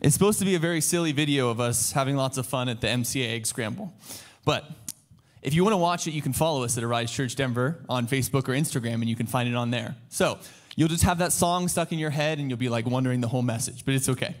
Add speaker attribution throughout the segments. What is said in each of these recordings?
Speaker 1: It's supposed to be a very silly video of us having lots of fun at the MCA Egg Scramble. But if you want to watch it, you can follow us at Arise Church Denver on Facebook or Instagram, and you can find it on there. So you'll just have that song stuck in your head, and you'll be like wondering the whole message, but it's okay.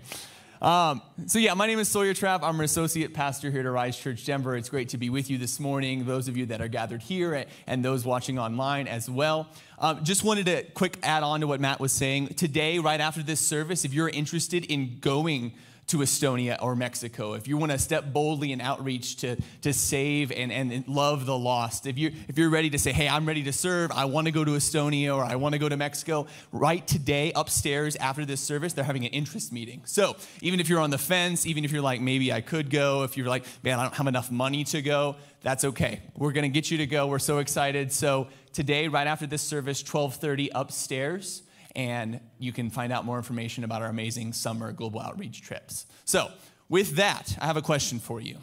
Speaker 1: Um, so, yeah, my name is Sawyer Trapp. I'm an associate pastor here at Rise Church Denver. It's great to be with you this morning, those of you that are gathered here and those watching online as well. Um, just wanted to quick add on to what Matt was saying. Today, right after this service, if you're interested in going to Estonia or Mexico, if you want to step boldly in outreach to, to save and, and love the lost, if, you, if you're ready to say, hey, I'm ready to serve, I want to go to Estonia or I want to go to Mexico, right today upstairs after this service, they're having an interest meeting. So even if you're on the fence, even if you're like, maybe I could go, if you're like, man, I don't have enough money to go, that's okay. We're going to get you to go. We're so excited. So today, right after this service, 1230 upstairs, and you can find out more information about our amazing summer global outreach trips. So, with that, I have a question for you.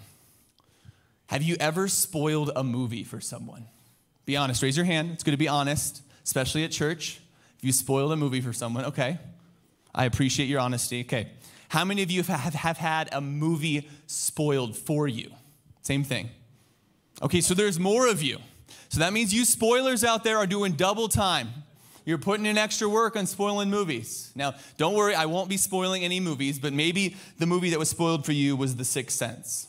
Speaker 1: Have you ever spoiled a movie for someone? Be honest, raise your hand. It's good to be honest, especially at church. If you spoiled a movie for someone, okay. I appreciate your honesty. Okay. How many of you have, have had a movie spoiled for you? Same thing. Okay, so there's more of you. So that means you spoilers out there are doing double time. You're putting in extra work on spoiling movies. Now, don't worry, I won't be spoiling any movies, but maybe the movie that was spoiled for you was The Sixth Sense.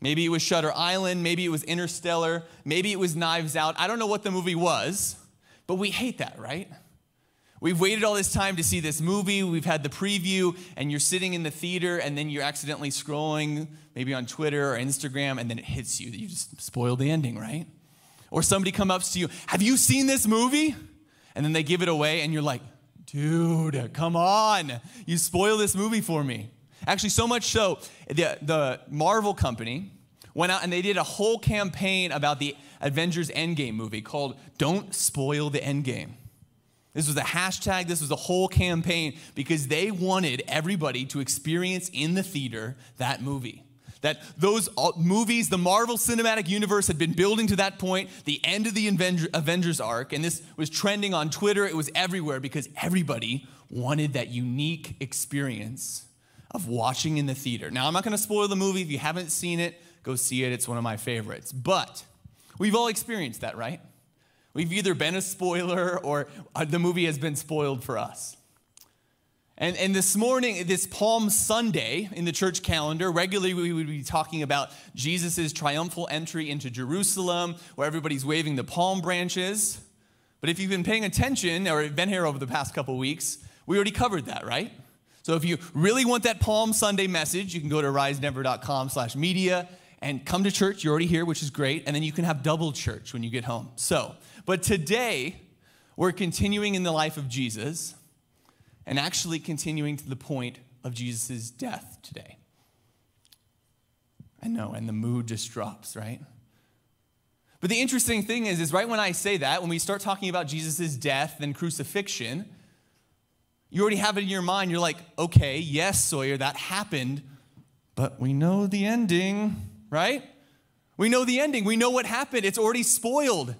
Speaker 1: Maybe it was Shutter Island, maybe it was Interstellar, maybe it was Knives Out. I don't know what the movie was, but we hate that, right? We've waited all this time to see this movie. We've had the preview, and you're sitting in the theater, and then you're accidentally scrolling, maybe on Twitter or Instagram, and then it hits you that you just spoiled the ending, right? Or somebody come up to you, Have you seen this movie? And then they give it away, and you're like, dude, come on. You spoil this movie for me. Actually, so much so, the, the Marvel company went out and they did a whole campaign about the Avengers Endgame movie called Don't Spoil the Endgame. This was a hashtag, this was a whole campaign because they wanted everybody to experience in the theater that movie. That those movies, the Marvel Cinematic Universe had been building to that point, the end of the Avengers arc, and this was trending on Twitter. It was everywhere because everybody wanted that unique experience of watching in the theater. Now, I'm not going to spoil the movie. If you haven't seen it, go see it. It's one of my favorites. But we've all experienced that, right? We've either been a spoiler or uh, the movie has been spoiled for us. And, and this morning, this Palm Sunday in the church calendar, regularly we would be talking about Jesus' triumphal entry into Jerusalem, where everybody's waving the palm branches. But if you've been paying attention or been here over the past couple weeks, we already covered that, right? So if you really want that Palm Sunday message, you can go to risedenver.com slash media and come to church. You're already here, which is great. And then you can have double church when you get home. So, but today, we're continuing in the life of Jesus and actually continuing to the point of Jesus' death today. I know, and the mood just drops, right? But the interesting thing is, is right when I say that, when we start talking about Jesus' death and crucifixion, you already have it in your mind. You're like, okay, yes, Sawyer, that happened, but we know the ending, right? We know the ending. We know what happened. It's already spoiled.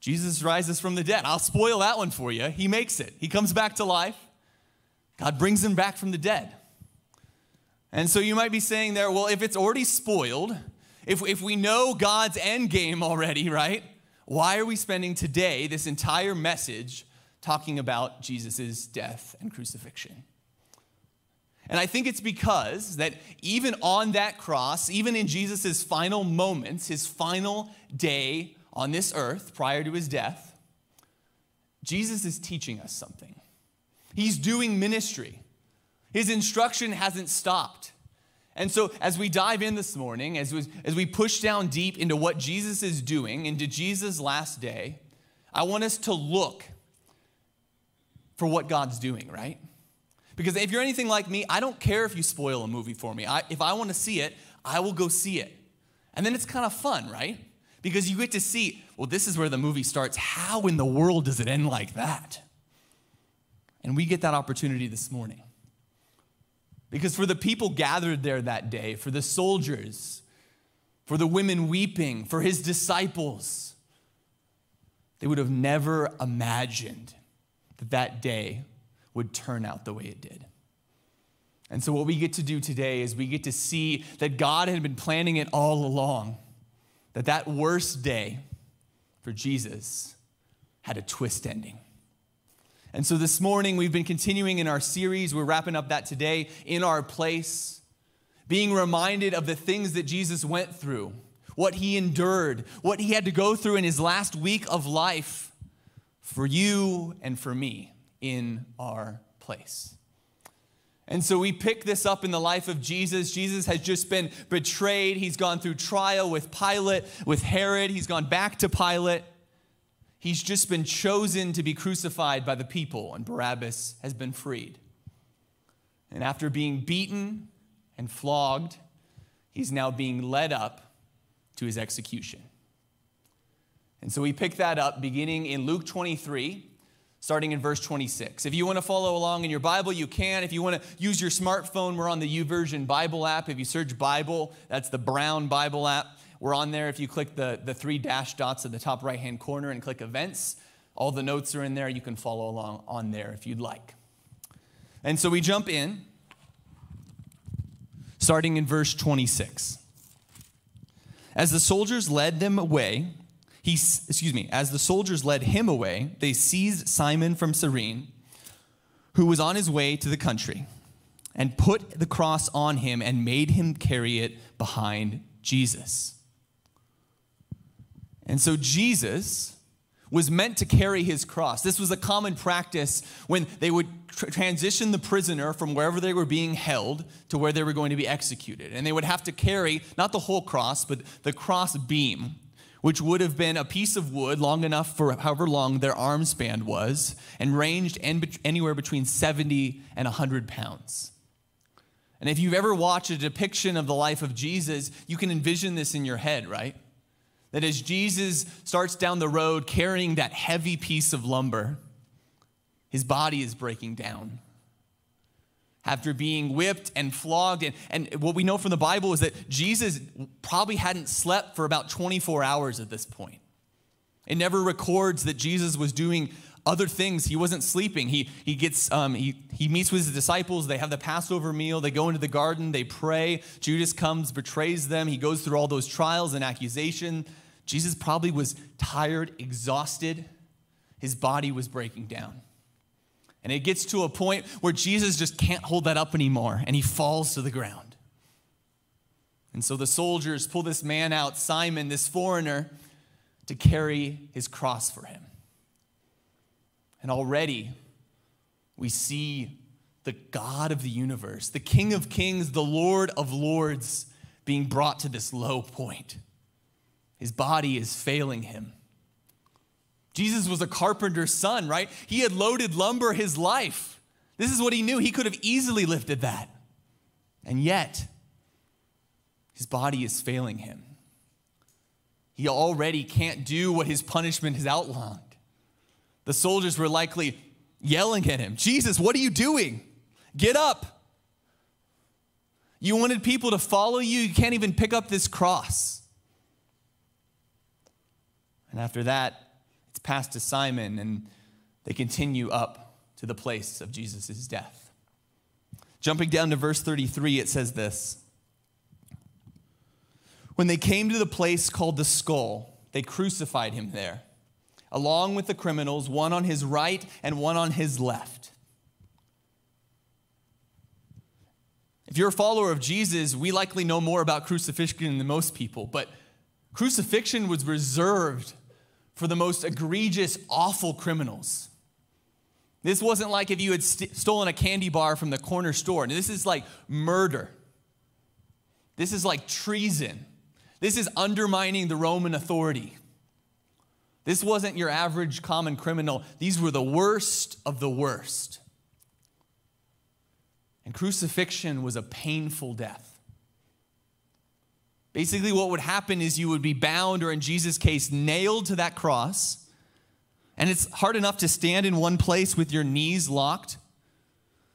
Speaker 1: Jesus rises from the dead. I'll spoil that one for you. He makes it, he comes back to life. God brings him back from the dead. And so you might be saying there, well, if it's already spoiled, if, if we know God's end game already, right? Why are we spending today this entire message talking about Jesus' death and crucifixion? And I think it's because that even on that cross, even in Jesus' final moments, his final day on this earth prior to his death, Jesus is teaching us something. He's doing ministry. His instruction hasn't stopped. And so, as we dive in this morning, as we, as we push down deep into what Jesus is doing, into Jesus' last day, I want us to look for what God's doing, right? Because if you're anything like me, I don't care if you spoil a movie for me. I, if I want to see it, I will go see it. And then it's kind of fun, right? Because you get to see, well, this is where the movie starts. How in the world does it end like that? And we get that opportunity this morning. Because for the people gathered there that day, for the soldiers, for the women weeping, for his disciples, they would have never imagined that that day would turn out the way it did. And so, what we get to do today is we get to see that God had been planning it all along, that that worst day for Jesus had a twist ending. And so, this morning, we've been continuing in our series. We're wrapping up that today in our place, being reminded of the things that Jesus went through, what he endured, what he had to go through in his last week of life for you and for me in our place. And so we pick this up in the life of Jesus. Jesus has just been betrayed. He's gone through trial with Pilate, with Herod. He's gone back to Pilate. He's just been chosen to be crucified by the people, and Barabbas has been freed. And after being beaten and flogged, he's now being led up to his execution. And so we pick that up beginning in Luke 23, starting in verse 26. If you want to follow along in your Bible, you can. If you want to use your smartphone, we're on the YouVersion Bible app. If you search Bible, that's the brown Bible app. We're on there. If you click the, the three dash dots at the top right hand corner and click events, all the notes are in there. You can follow along on there if you'd like. And so we jump in, starting in verse 26. As the soldiers led them away, he, excuse me, as the soldiers led him away, they seized Simon from Cyrene, who was on his way to the country, and put the cross on him and made him carry it behind Jesus. And so Jesus was meant to carry his cross. This was a common practice when they would tr- transition the prisoner from wherever they were being held to where they were going to be executed. And they would have to carry not the whole cross, but the cross beam which would have been a piece of wood long enough for however long their arm span was, and ranged anywhere between 70 and 100 pounds. And if you've ever watched a depiction of the life of Jesus, you can envision this in your head, right? That as Jesus starts down the road carrying that heavy piece of lumber, his body is breaking down after being whipped and flogged. And, and what we know from the Bible is that Jesus probably hadn't slept for about 24 hours at this point. It never records that Jesus was doing other things. He wasn't sleeping. He, he, gets, um, he, he meets with his disciples. They have the Passover meal. They go into the garden. They pray. Judas comes, betrays them. He goes through all those trials and accusation. Jesus probably was tired, exhausted. His body was breaking down. And it gets to a point where Jesus just can't hold that up anymore and he falls to the ground. And so the soldiers pull this man out, Simon, this foreigner, to carry his cross for him. And already we see the God of the universe, the King of kings, the Lord of lords, being brought to this low point. His body is failing him. Jesus was a carpenter's son, right? He had loaded lumber his life. This is what he knew. He could have easily lifted that. And yet, his body is failing him. He already can't do what his punishment has outlined. The soldiers were likely yelling at him Jesus, what are you doing? Get up. You wanted people to follow you, you can't even pick up this cross. And after that, passed to Simon, and they continue up to the place of Jesus' death. Jumping down to verse 33, it says this When they came to the place called the skull, they crucified him there, along with the criminals, one on his right and one on his left. If you're a follower of Jesus, we likely know more about crucifixion than most people, but crucifixion was reserved for the most egregious, awful criminals. This wasn't like if you had st- stolen a candy bar from the corner store. This is like murder. This is like treason. This is undermining the Roman authority. This wasn't your average common criminal. These were the worst of the worst. And crucifixion was a painful death. Basically, what would happen is you would be bound, or in Jesus' case, nailed to that cross. And it's hard enough to stand in one place with your knees locked.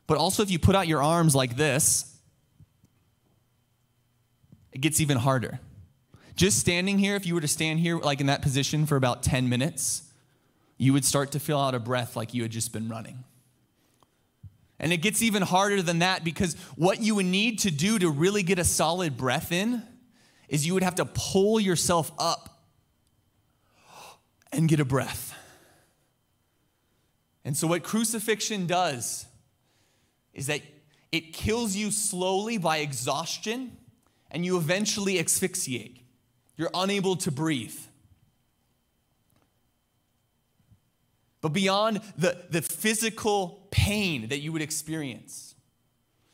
Speaker 1: But also, if you put out your arms like this, it gets even harder. Just standing here, if you were to stand here, like in that position for about 10 minutes, you would start to feel out of breath like you had just been running. And it gets even harder than that because what you would need to do to really get a solid breath in is you would have to pull yourself up and get a breath. And so, what crucifixion does is that it kills you slowly by exhaustion and you eventually asphyxiate. You're unable to breathe. But beyond the, the physical pain that you would experience,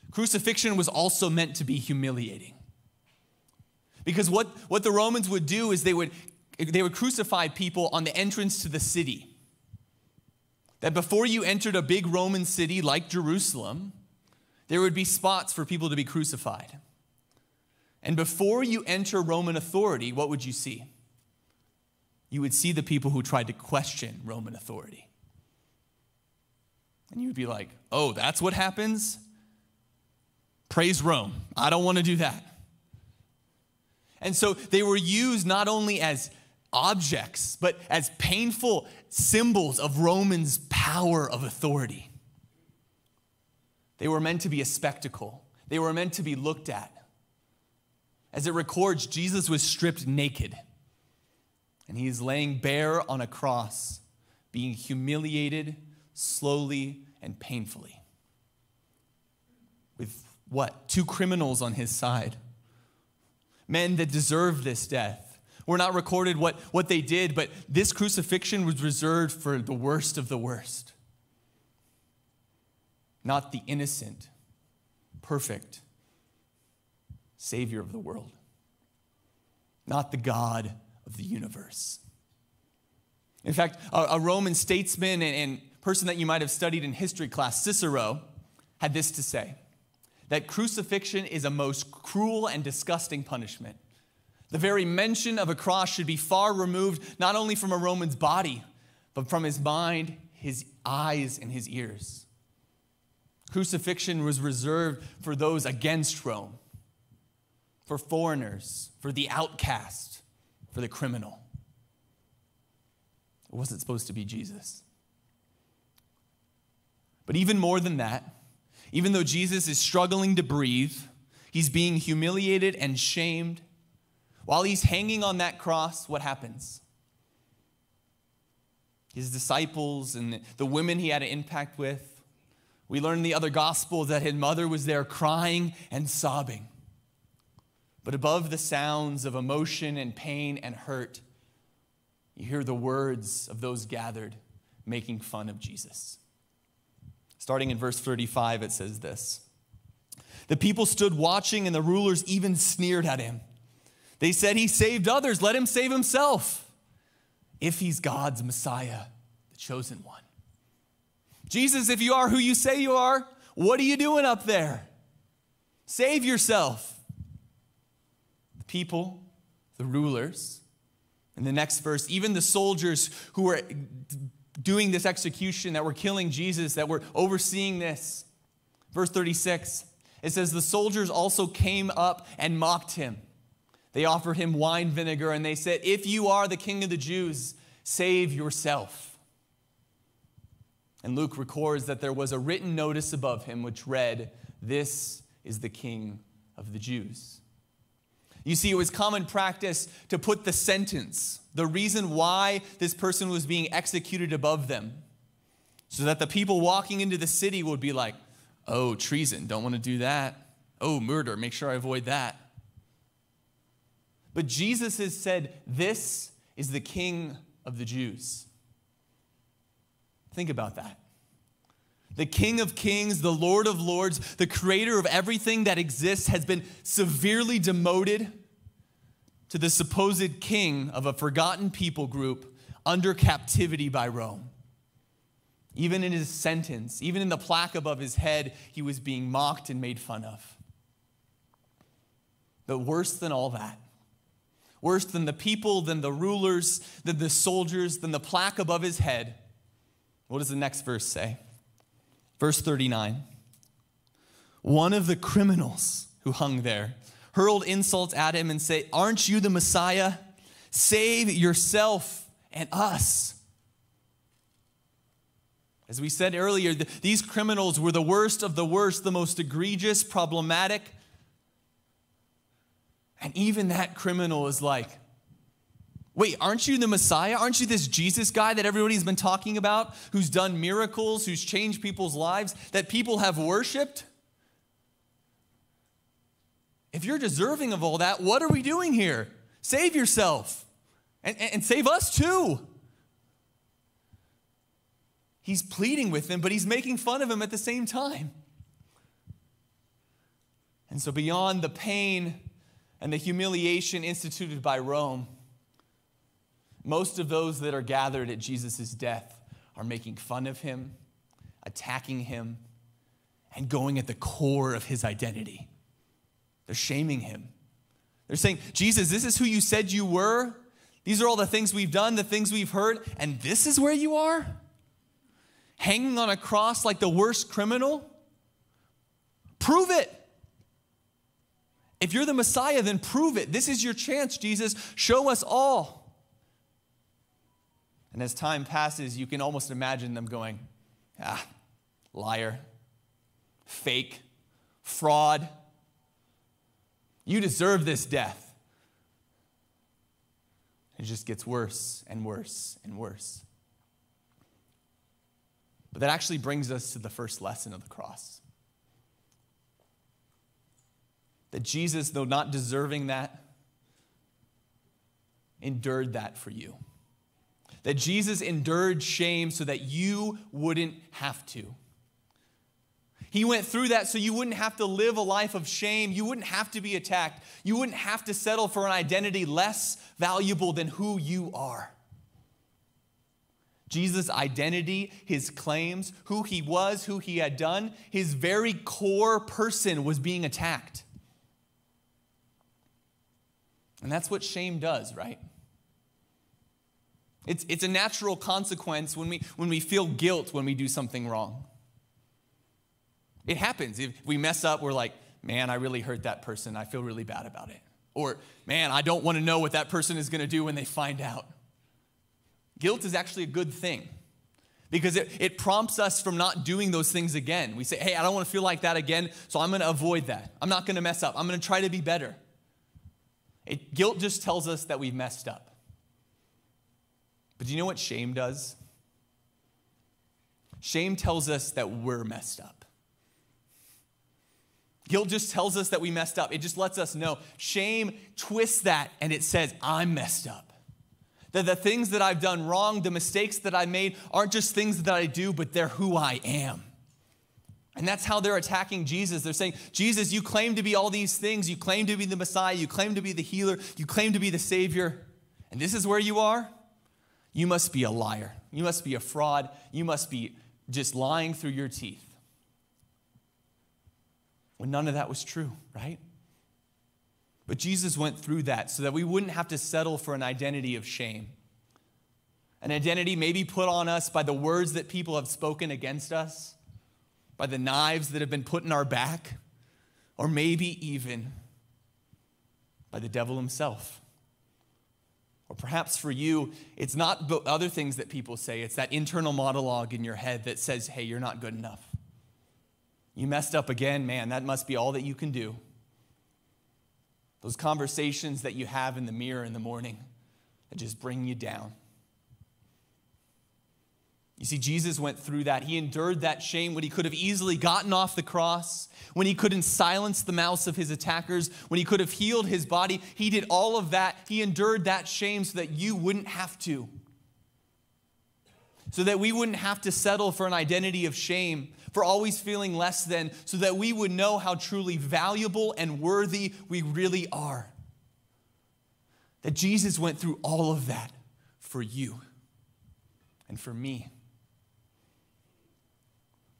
Speaker 1: crucifixion was also meant to be humiliating. Because what, what the Romans would do is they would, they would crucify people on the entrance to the city. That before you entered a big Roman city like Jerusalem, there would be spots for people to be crucified. And before you enter Roman authority, what would you see? you would see the people who tried to question Roman authority. And you would be like, oh, that's what happens? Praise Rome. I don't want to do that. And so they were used not only as objects, but as painful symbols of Romans' power of authority. They were meant to be a spectacle, they were meant to be looked at. As it records, Jesus was stripped naked and he is laying bare on a cross, being humiliated slowly and painfully. With what? Two criminals on his side. Men that deserved this death. We're not recorded what, what they did, but this crucifixion was reserved for the worst of the worst. Not the innocent, perfect Savior of the world. Not the God of the universe. In fact, a, a Roman statesman and, and person that you might have studied in history class, Cicero, had this to say that crucifixion is a most cruel and disgusting punishment. The very mention of a cross should be far removed, not only from a Roman's body, but from his mind, his eyes, and his ears. Crucifixion was reserved for those against Rome, for foreigners, for the outcast for the criminal. It wasn't supposed to be Jesus. But even more than that, even though Jesus is struggling to breathe, he's being humiliated and shamed. While he's hanging on that cross, what happens? His disciples and the women he had an impact with, we learn in the other gospel that his mother was there crying and sobbing. But above the sounds of emotion and pain and hurt, you hear the words of those gathered making fun of Jesus. Starting in verse 35, it says this The people stood watching, and the rulers even sneered at him. They said, He saved others, let him save himself, if he's God's Messiah, the chosen one. Jesus, if you are who you say you are, what are you doing up there? Save yourself The people, the rulers. In the next verse, even the soldiers who were doing this execution, that we're killing Jesus, that we're overseeing this. Verse 36, it says, The soldiers also came up and mocked him. They offered him wine vinegar and they said, If you are the king of the Jews, save yourself. And Luke records that there was a written notice above him which read, This is the king of the Jews. You see, it was common practice to put the sentence, the reason why this person was being executed above them, so that the people walking into the city would be like, oh, treason, don't want to do that. Oh, murder, make sure I avoid that. But Jesus has said, This is the King of the Jews. Think about that. The King of Kings, the Lord of Lords, the creator of everything that exists, has been severely demoted to the supposed king of a forgotten people group under captivity by Rome. Even in his sentence, even in the plaque above his head, he was being mocked and made fun of. But worse than all that, worse than the people, than the rulers, than the soldiers, than the plaque above his head, what does the next verse say? Verse 39 One of the criminals who hung there hurled insults at him and said, Aren't you the Messiah? Save yourself and us. As we said earlier, the, these criminals were the worst of the worst, the most egregious, problematic. And even that criminal is like, Wait, aren't you the Messiah? Aren't you this Jesus guy that everybody's been talking about, who's done miracles, who's changed people's lives, that people have worshiped? If you're deserving of all that, what are we doing here? Save yourself and, and save us too. He's pleading with him, but he's making fun of him at the same time. And so, beyond the pain and the humiliation instituted by Rome, most of those that are gathered at Jesus' death are making fun of him, attacking him, and going at the core of his identity. They're shaming him. They're saying, Jesus, this is who you said you were. These are all the things we've done, the things we've heard, and this is where you are? Hanging on a cross like the worst criminal? Prove it. If you're the Messiah, then prove it. This is your chance, Jesus. Show us all. And as time passes, you can almost imagine them going, ah, liar, fake, fraud. You deserve this death. It just gets worse and worse and worse. But that actually brings us to the first lesson of the cross. That Jesus, though not deserving that, endured that for you that Jesus endured shame so that you wouldn't have to. He went through that so you wouldn't have to live a life of shame. You wouldn't have to be attacked. You wouldn't have to settle for an identity less valuable than who you are. Jesus' identity, his claims, who he was, who he had done, his very core person was being attacked. And that's what shame does, right? It's, it's a natural consequence when we, when we feel guilt when we do something wrong. It happens. If we mess up, we're like, man, I really hurt that person. I feel really bad about it. Or, man, I don't want to know what that person is going to do when they find out. Guilt is actually a good thing because it, it prompts us from not doing those things again. We say, hey, I don't want to feel like that again, so I'm going to avoid that. I'm not going to mess up. I'm going to try to be better. It, guilt just tells us that we've messed up. But do you know what shame does? Shame tells us that we're messed up. Guilt just tells us that we messed up. It just lets us know. Shame twists that and it says, I'm messed up. That the things that I've done wrong, the mistakes that I made, aren't just things that I do, but they're who I am. And that's how they're attacking Jesus. They're saying, Jesus, you claim to be all these things. You claim to be the Messiah. You claim to be the healer. You claim to be the Savior. And this is where you are? You must be a liar. You must be a fraud. You must be just lying through your teeth. When none of that was true, right? But Jesus went through that so that we wouldn't have to settle for an identity of shame. An identity maybe put on us by the words that people have spoken against us, by the knives that have been put in our back, or maybe even by the devil himself. Or perhaps for you, it's not other things that people say, it's that internal monologue in your head that says, hey, you're not good enough. You messed up again, man, that must be all that you can do. Those conversations that you have in the mirror in the morning that just bring you down. You see, Jesus went through that. He endured that shame when he could have easily gotten off the cross, when he couldn't silence the mouths of his attackers, when he could have healed his body. He did all of that. He endured that shame so that you wouldn't have to. So that we wouldn't have to settle for an identity of shame, for always feeling less than, so that we would know how truly valuable and worthy we really are. That Jesus went through all of that for you and for me.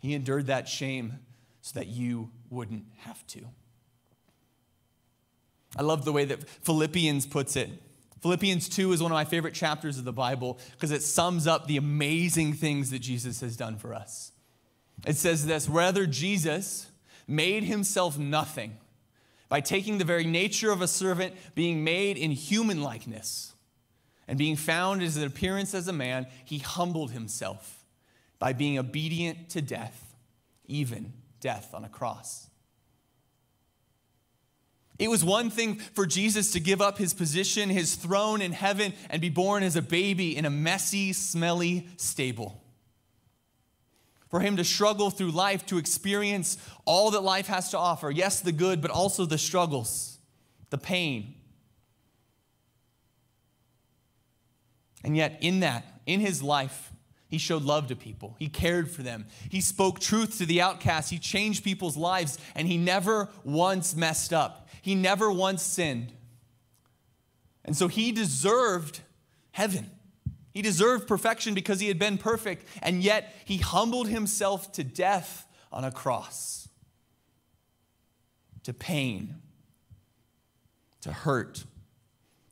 Speaker 1: He endured that shame so that you wouldn't have to. I love the way that Philippians puts it. Philippians 2 is one of my favorite chapters of the Bible because it sums up the amazing things that Jesus has done for us. It says this Rather, Jesus made himself nothing by taking the very nature of a servant, being made in human likeness, and being found as an appearance as a man, he humbled himself by being obedient to death, even death on a cross. It was one thing for Jesus to give up his position, his throne in heaven, and be born as a baby in a messy, smelly stable. For him to struggle through life, to experience all that life has to offer yes, the good, but also the struggles, the pain. And yet, in that, in his life, he showed love to people. He cared for them. He spoke truth to the outcast. He changed people's lives, and he never once messed up. He never once sinned. And so he deserved heaven. He deserved perfection because he had been perfect, and yet he humbled himself to death on a cross, to pain, to hurt,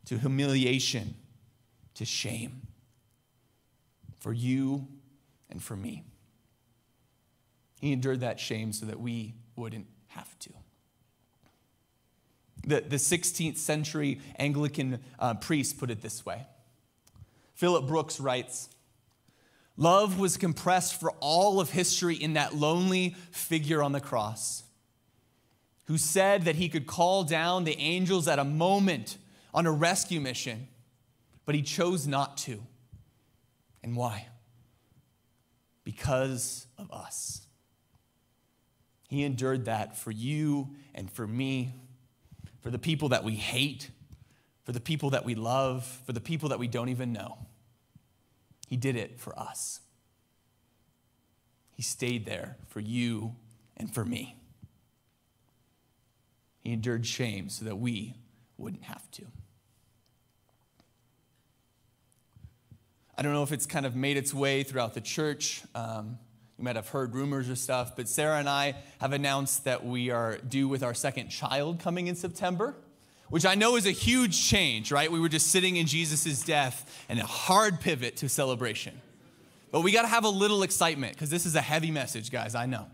Speaker 1: to humiliation, to shame for you and for me. He endured that shame so that we wouldn't have to. The, the 16th century Anglican uh, priest put it this way Phillips Brooks writes, Love was compressed for all of history in that lonely figure on the cross who said that he could call down the angels at a moment on a rescue mission, but he chose not to. And why? Because of us. He endured that for you and for me for the people that we hate, for the people that we love, for the people that we don't even know. He did it for us. He stayed there for you and for me. He endured shame so that we wouldn't have to. I don't know if it's kind of made its way throughout the church. Um, you might have heard rumors or stuff, but Sarah and I have announced that we are due with our second child coming in September, which I know is a huge change, right? We were just sitting in Jesus' death and a hard pivot to celebration. But we got to have a little excitement because this is a heavy message, guys. I know.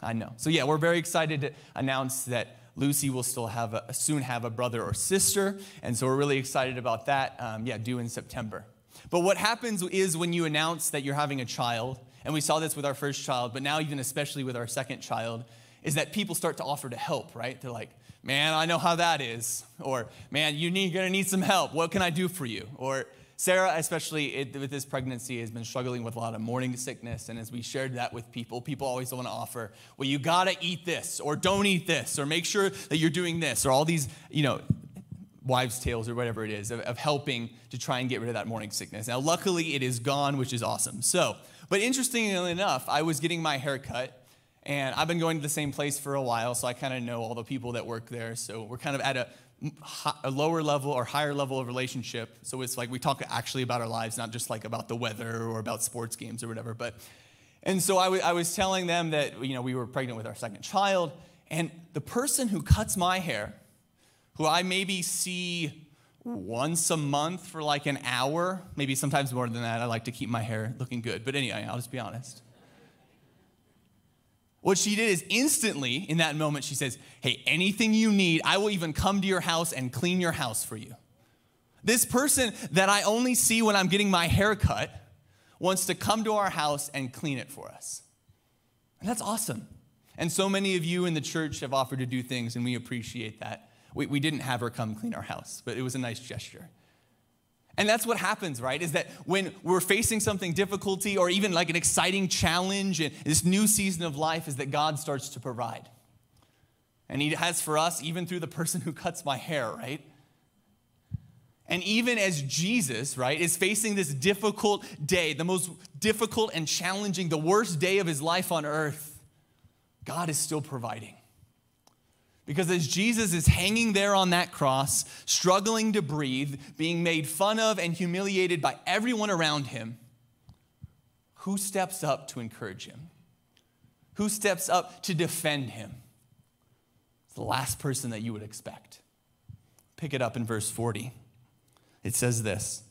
Speaker 1: I know. So, yeah, we're very excited to announce that Lucy will still have a, soon have a brother or sister. And so we're really excited about that. Um, yeah, due in September. But what happens is when you announce that you're having a child, and we saw this with our first child, but now even especially with our second child, is that people start to offer to help, right? They're like, man, I know how that is. Or, man, you need, you're gonna need some help. What can I do for you? Or, Sarah, especially it, with this pregnancy, has been struggling with a lot of morning sickness. And as we shared that with people, people always want to offer, well, you got to eat this, or don't eat this, or make sure that you're doing this, or all these, you know, wives' tales or whatever it is of, of helping to try and get rid of that morning sickness. Now, luckily, it is gone, which is awesome. So, but interestingly enough, I was getting my hair cut, and I've been going to the same place for a while, so I kind of know all the people that work there. So we're kind of at a, a lower level or higher level of relationship. So it's like we talk actually about our lives, not just like about the weather or about sports games or whatever. But and so I, was telling them that you know we were pregnant with our second child, and the person who cuts my hair, who I maybe see once a month for like an hour, maybe sometimes more than that. I like to keep my hair looking good. But anyway, I'll just be honest. What she did is instantly, in that moment, she says, Hey, anything you need, I will even come to your house and clean your house for you. This person that I only see when I'm getting my hair cut wants to come to our house and clean it for us. And that's awesome. And so many of you in the church have offered to do things, and we appreciate that. We, we didn't have her come clean our house, but it was a nice gesture. And that's what happens, right? Is that when we're facing something difficulty or even like an exciting challenge in this new season of life, is that God starts to provide. And He has for us, even through the person who cuts my hair, right? And even as Jesus, right, is facing this difficult day, the most difficult and challenging, the worst day of his life on earth, God is still providing. Because as Jesus is hanging there on that cross, struggling to breathe, being made fun of and humiliated by everyone around him, who steps up to encourage him? Who steps up to defend him? It's the last person that you would expect. Pick it up in verse 40. It says this.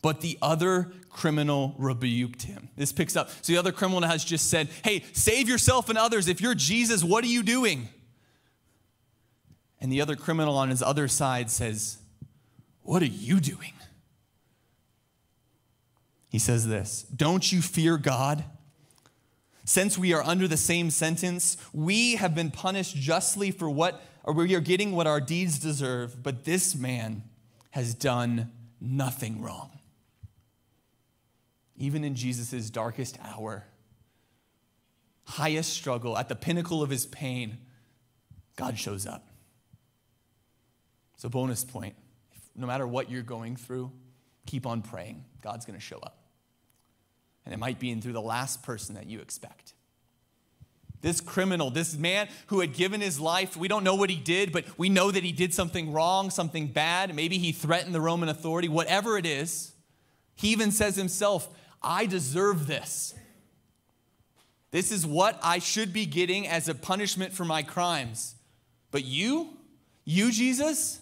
Speaker 1: But the other criminal rebuked him. This picks up. So the other criminal has just said, Hey, save yourself and others. If you're Jesus, what are you doing? And the other criminal on his other side says, What are you doing? He says this Don't you fear God? Since we are under the same sentence, we have been punished justly for what, or we are getting what our deeds deserve, but this man has done nothing wrong. Even in Jesus' darkest hour, highest struggle, at the pinnacle of his pain, God shows up. So, bonus point no matter what you're going through, keep on praying. God's going to show up. And it might be in through the last person that you expect. This criminal, this man who had given his life, we don't know what he did, but we know that he did something wrong, something bad. Maybe he threatened the Roman authority, whatever it is. He even says himself, I deserve this. This is what I should be getting as a punishment for my crimes. But you, you, Jesus,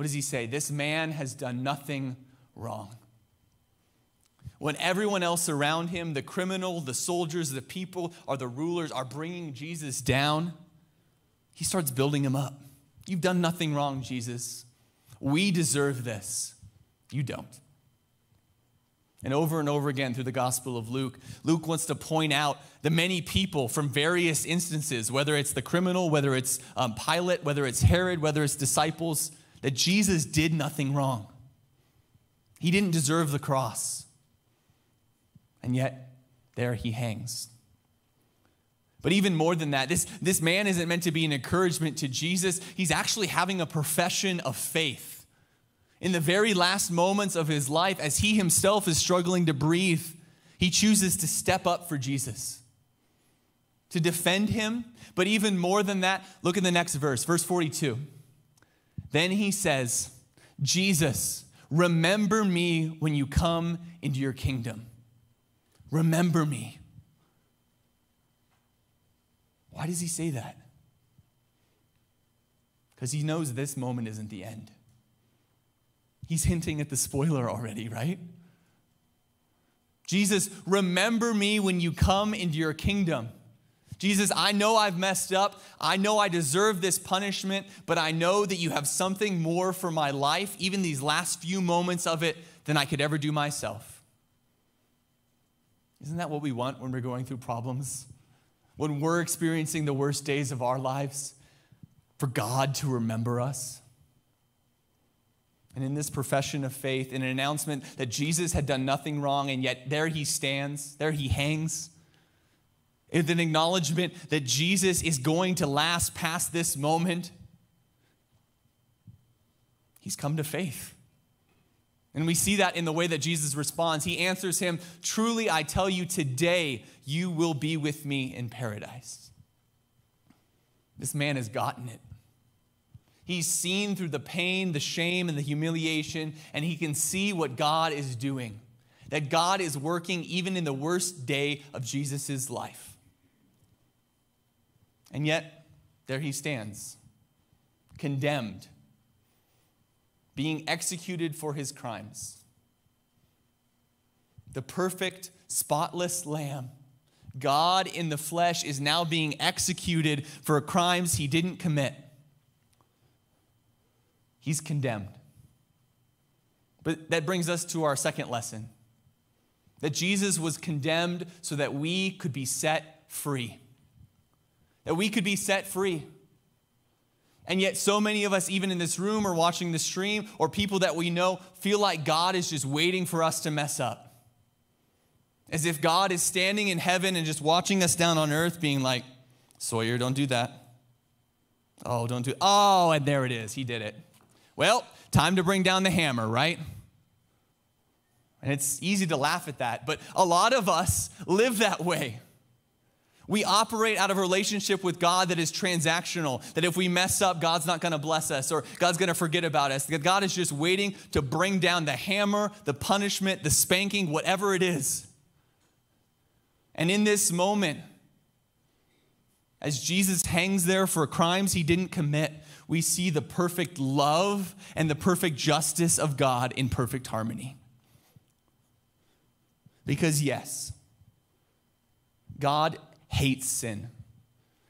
Speaker 1: what does he say? This man has done nothing wrong when everyone else around him, the criminal, the soldiers, the people, or the rulers, are bringing Jesus down, he starts building him up. You've done nothing wrong, Jesus. We deserve this. You don't. And over and over again through the Gospel of Luke, Luke wants to point out the many people from various instances, whether it's the criminal, whether it's um, Pilate, whether it's Herod, whether it's disciples, that Jesus did nothing wrong. He didn't deserve the cross. And yet, there he hangs. But even more than that, this, this man isn't meant to be an encouragement to Jesus. He's actually having a profession of faith. In the very last moments of his life, as he himself is struggling to breathe, he chooses to step up for Jesus, to defend him. But even more than that, look at the next verse, verse 42. Then he says, Jesus, remember me when you come into your kingdom. Remember me. Why does he say that? Because he knows this moment isn't the end. He's hinting at the spoiler already, right? Jesus, remember me when you come into your kingdom. Jesus, I know I've messed up. I know I deserve this punishment, but I know that you have something more for my life, even these last few moments of it, than I could ever do myself. Isn't that what we want when we're going through problems? When we're experiencing the worst days of our lives? For God to remember us? And in this profession of faith, in an announcement that Jesus had done nothing wrong, and yet there he stands, there he hangs, in an acknowledgement that Jesus is going to last past this moment, he's come to faith. And we see that in the way that Jesus responds. He answers him, Truly, I tell you, today you will be with me in paradise. This man has gotten it. He's seen through the pain, the shame, and the humiliation, and he can see what God is doing. That God is working even in the worst day of Jesus' life. And yet, there he stands, condemned being executed for his crimes. The perfect, spotless Lamb, God in the flesh, is now being executed for crimes he didn't commit. He's condemned. But that brings us to our second lesson that Jesus was condemned so that we could be set free. That we could be set free. And yet, so many of us, even in this room or watching the stream, or people that we know, feel like God is just waiting for us to mess up. As if God is standing in heaven and just watching us down on earth, being like, Sawyer, don't do that. Oh, don't do Oh, and there it is. He did it. Well, time to bring down the hammer, right? And it's easy to laugh at that, but a lot of us live that way. We operate out of a relationship with God that is transactional, that if we mess up, God's not going to bless us or God's going to forget about us. That God is just waiting to bring down the hammer, the punishment, the spanking, whatever it is. And in this moment, as Jesus hangs there for crimes he didn't commit, we see the perfect love and the perfect justice of God in perfect harmony. Because, yes, God hates sin.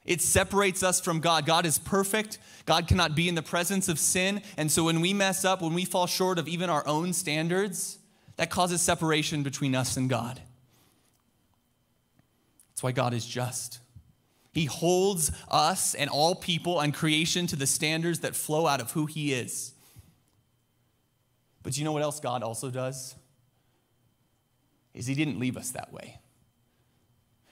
Speaker 1: It separates us from God. God is perfect. God cannot be in the presence of sin. And so when we mess up, when we fall short of even our own standards, that causes separation between us and God. That's why God is just. He holds us and all people and creation to the standards that flow out of who He is. But you know what else God also does? Is He didn't leave us that way.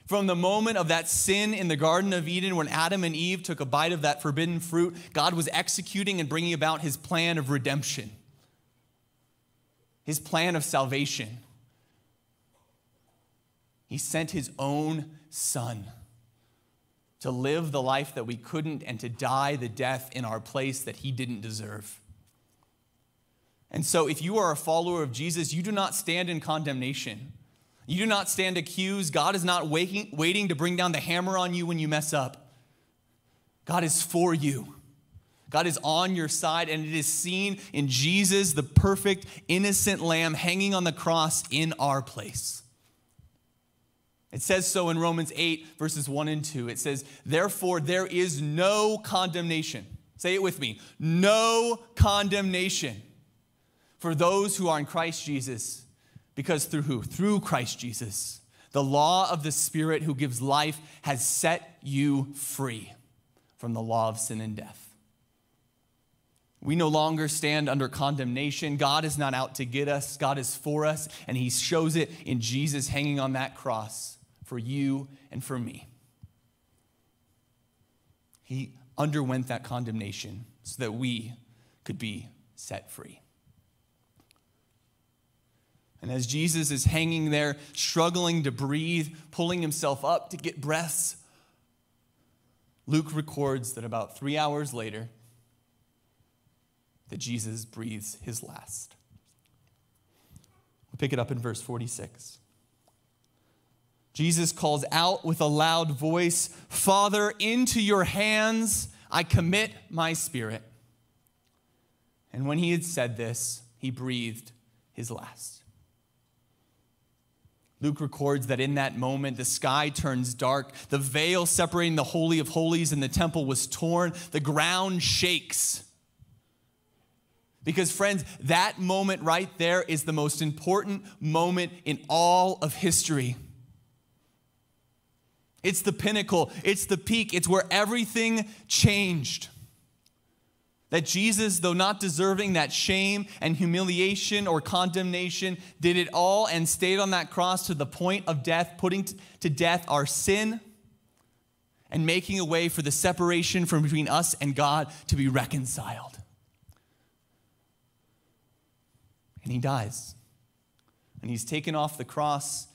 Speaker 1: From the moment of that sin in the Garden of Eden, when Adam and Eve took a bite of that forbidden fruit, God was executing and bringing about His plan of redemption, His plan of salvation. He sent His own Son to live the life that we couldn't and to die the death in our place that he didn't deserve. And so, if you are a follower of Jesus, you do not stand in condemnation. You do not stand accused. God is not waiting, waiting to bring down the hammer on you when you mess up. God is for you. God is on your side, and it is seen in Jesus, the perfect, innocent lamb hanging on the cross in our place. It says so in Romans 8, verses 1 and 2. It says, Therefore, there is no condemnation. Say it with me no condemnation for those who are in Christ Jesus. Because through who? Through Christ Jesus. The law of the Spirit who gives life has set you free from the law of sin and death. We no longer stand under condemnation. God is not out to get us, God is for us, and He shows it in Jesus hanging on that cross for you and for me. He underwent that condemnation so that we could be set free. And as Jesus is hanging there, struggling to breathe, pulling himself up to get breaths, Luke records that about three hours later, that Jesus breathes his last. We'll pick it up in verse 46. Jesus calls out with a loud voice, Father, into your hands I commit my spirit. And when he had said this, he breathed his last. Luke records that in that moment, the sky turns dark. The veil separating the Holy of Holies and the temple was torn. The ground shakes. Because, friends, that moment right there is the most important moment in all of history. It's the pinnacle, it's the peak, it's where everything changed. That Jesus, though not deserving that shame and humiliation or condemnation, did it all and stayed on that cross to the point of death, putting to death our sin and making a way for the separation from between us and God to be reconciled. And he dies. And he's taken off the cross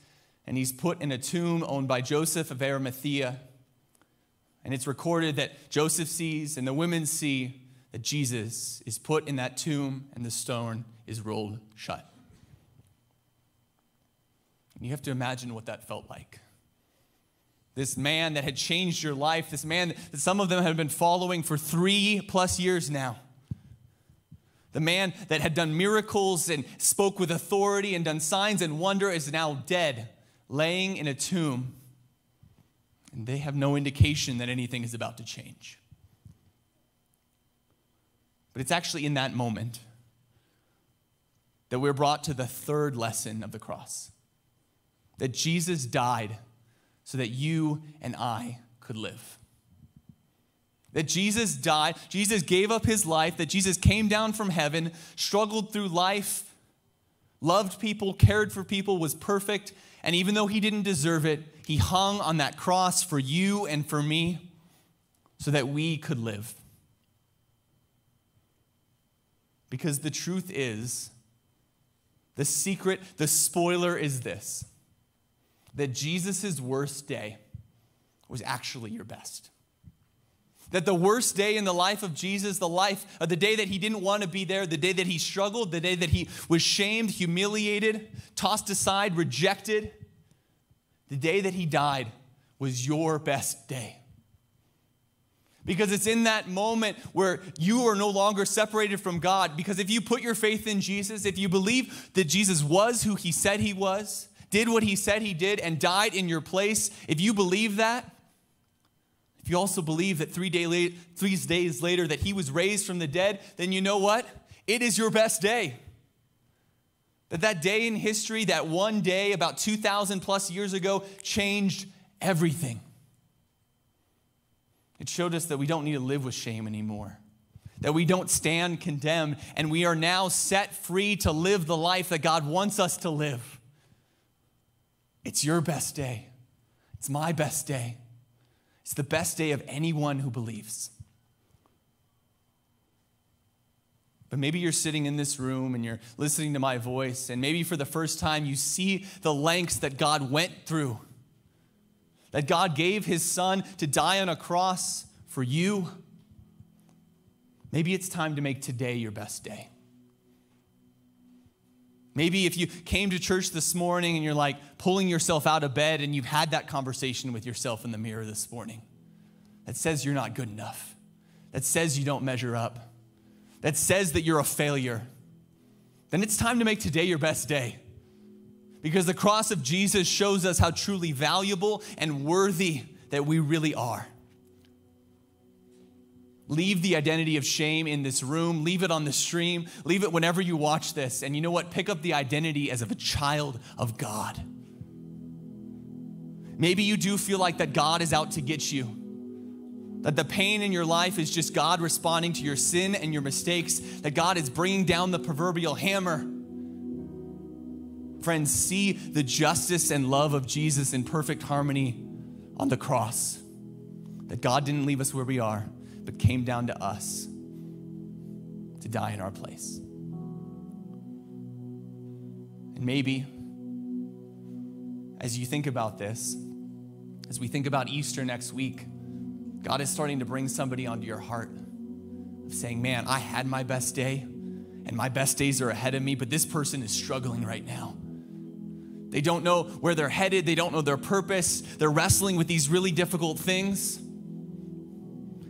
Speaker 1: and he's put in a tomb owned by Joseph of Arimathea. And it's recorded that Joseph sees and the women see that Jesus is put in that tomb and the stone is rolled shut. And you have to imagine what that felt like. This man that had changed your life, this man that some of them had been following for three plus years now. The man that had done miracles and spoke with authority and done signs and wonder is now dead laying in a tomb, and they have no indication that anything is about to change. But it's actually in that moment that we're brought to the third lesson of the cross that Jesus died so that you and I could live. That Jesus died, Jesus gave up his life, that Jesus came down from heaven, struggled through life, loved people, cared for people, was perfect, and even though he didn't deserve it, he hung on that cross for you and for me so that we could live. Because the truth is, the secret, the spoiler is this that Jesus' worst day was actually your best. That the worst day in the life of Jesus, the life of the day that he didn't want to be there, the day that he struggled, the day that he was shamed, humiliated, tossed aside, rejected, the day that he died was your best day. Because it's in that moment where you are no longer separated from God. Because if you put your faith in Jesus, if you believe that Jesus was who he said he was, did what he said he did, and died in your place, if you believe that, if you also believe that three, day late, three days later that he was raised from the dead, then you know what? It is your best day. That that day in history, that one day about 2,000 plus years ago, changed everything. It showed us that we don't need to live with shame anymore, that we don't stand condemned, and we are now set free to live the life that God wants us to live. It's your best day, it's my best day, it's the best day of anyone who believes. But maybe you're sitting in this room and you're listening to my voice, and maybe for the first time you see the lengths that God went through. That God gave his son to die on a cross for you. Maybe it's time to make today your best day. Maybe if you came to church this morning and you're like pulling yourself out of bed and you've had that conversation with yourself in the mirror this morning that says you're not good enough, that says you don't measure up that says that you're a failure, then it's time to make today your best day. Because the cross of Jesus shows us how truly valuable and worthy that we really are. Leave the identity of shame in this room, leave it on the stream, leave it whenever you watch this. And you know what? Pick up the identity as of a child of God. Maybe you do feel like that God is out to get you. That the pain in your life is just God responding to your sin and your mistakes, that God is bringing down the proverbial hammer. Friends, see the justice and love of Jesus in perfect harmony on the cross. That God didn't leave us where we are, but came down to us to die in our place. And maybe, as you think about this, as we think about Easter next week, God is starting to bring somebody onto your heart of saying, Man, I had my best day and my best days are ahead of me, but this person is struggling right now. They don't know where they're headed, they don't know their purpose, they're wrestling with these really difficult things.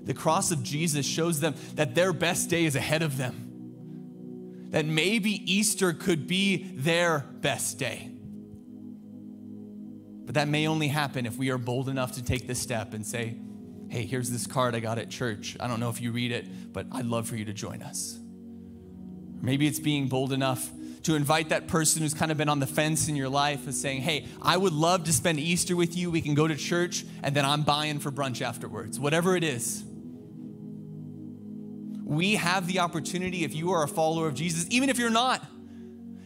Speaker 1: The cross of Jesus shows them that their best day is ahead of them. That maybe Easter could be their best day. But that may only happen if we are bold enough to take this step and say, hey, here's this card I got at church. I don't know if you read it, but I'd love for you to join us. Maybe it's being bold enough to invite that person who's kind of been on the fence in your life and saying, hey, I would love to spend Easter with you. We can go to church and then I'm buying for brunch afterwards, whatever it is. We have the opportunity, if you are a follower of Jesus, even if you're not,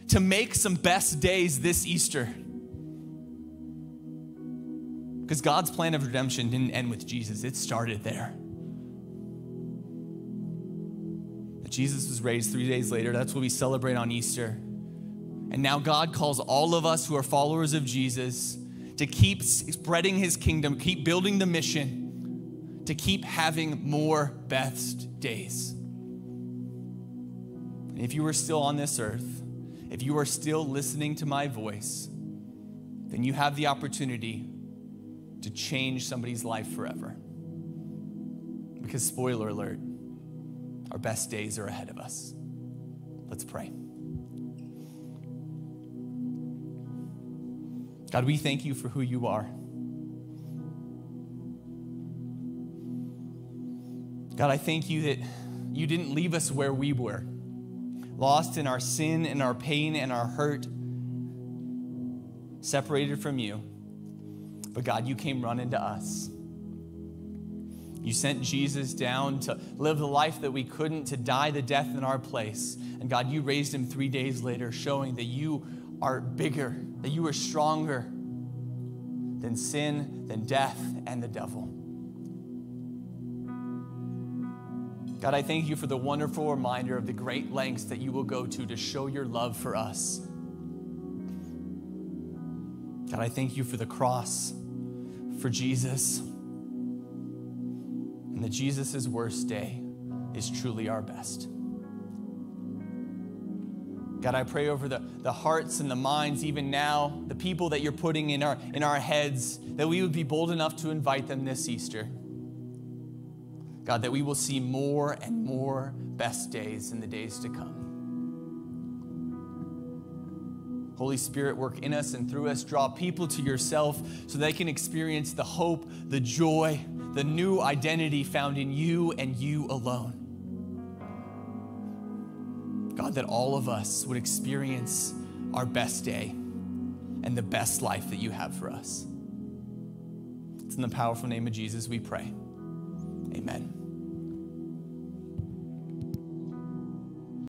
Speaker 1: to make some best days this Easter. Because God's plan of redemption didn't end with Jesus, it started there. Jesus was raised three days later. That's what we celebrate on Easter. And now God calls all of us who are followers of Jesus to keep spreading his kingdom, keep building the mission, to keep having more best days. And if you are still on this earth, if you are still listening to my voice, then you have the opportunity to change somebody's life forever. Because, spoiler alert, our best days are ahead of us. Let's pray. God, we thank you for who you are. God, I thank you that you didn't leave us where we were, lost in our sin and our pain and our hurt, separated from you. But God, you came running to us. You sent Jesus down to live the life that we couldn't, to die the death in our place. And God, you raised him three days later, showing that you are bigger, that you are stronger than sin, than death, and the devil. God, I thank you for the wonderful reminder of the great lengths that you will go to to show your love for us. God, I thank you for the cross for Jesus. And that Jesus' worst day is truly our best. God, I pray over the, the hearts and the minds, even now, the people that you're putting in our, in our heads, that we would be bold enough to invite them this Easter. God, that we will see more and more best days in the days to come. Holy Spirit, work in us and through us. Draw people to yourself so they can experience the hope, the joy, the new identity found in you and you alone. God, that all of us would experience our best day and the best life that you have for us. It's in the powerful name of Jesus we pray. Amen.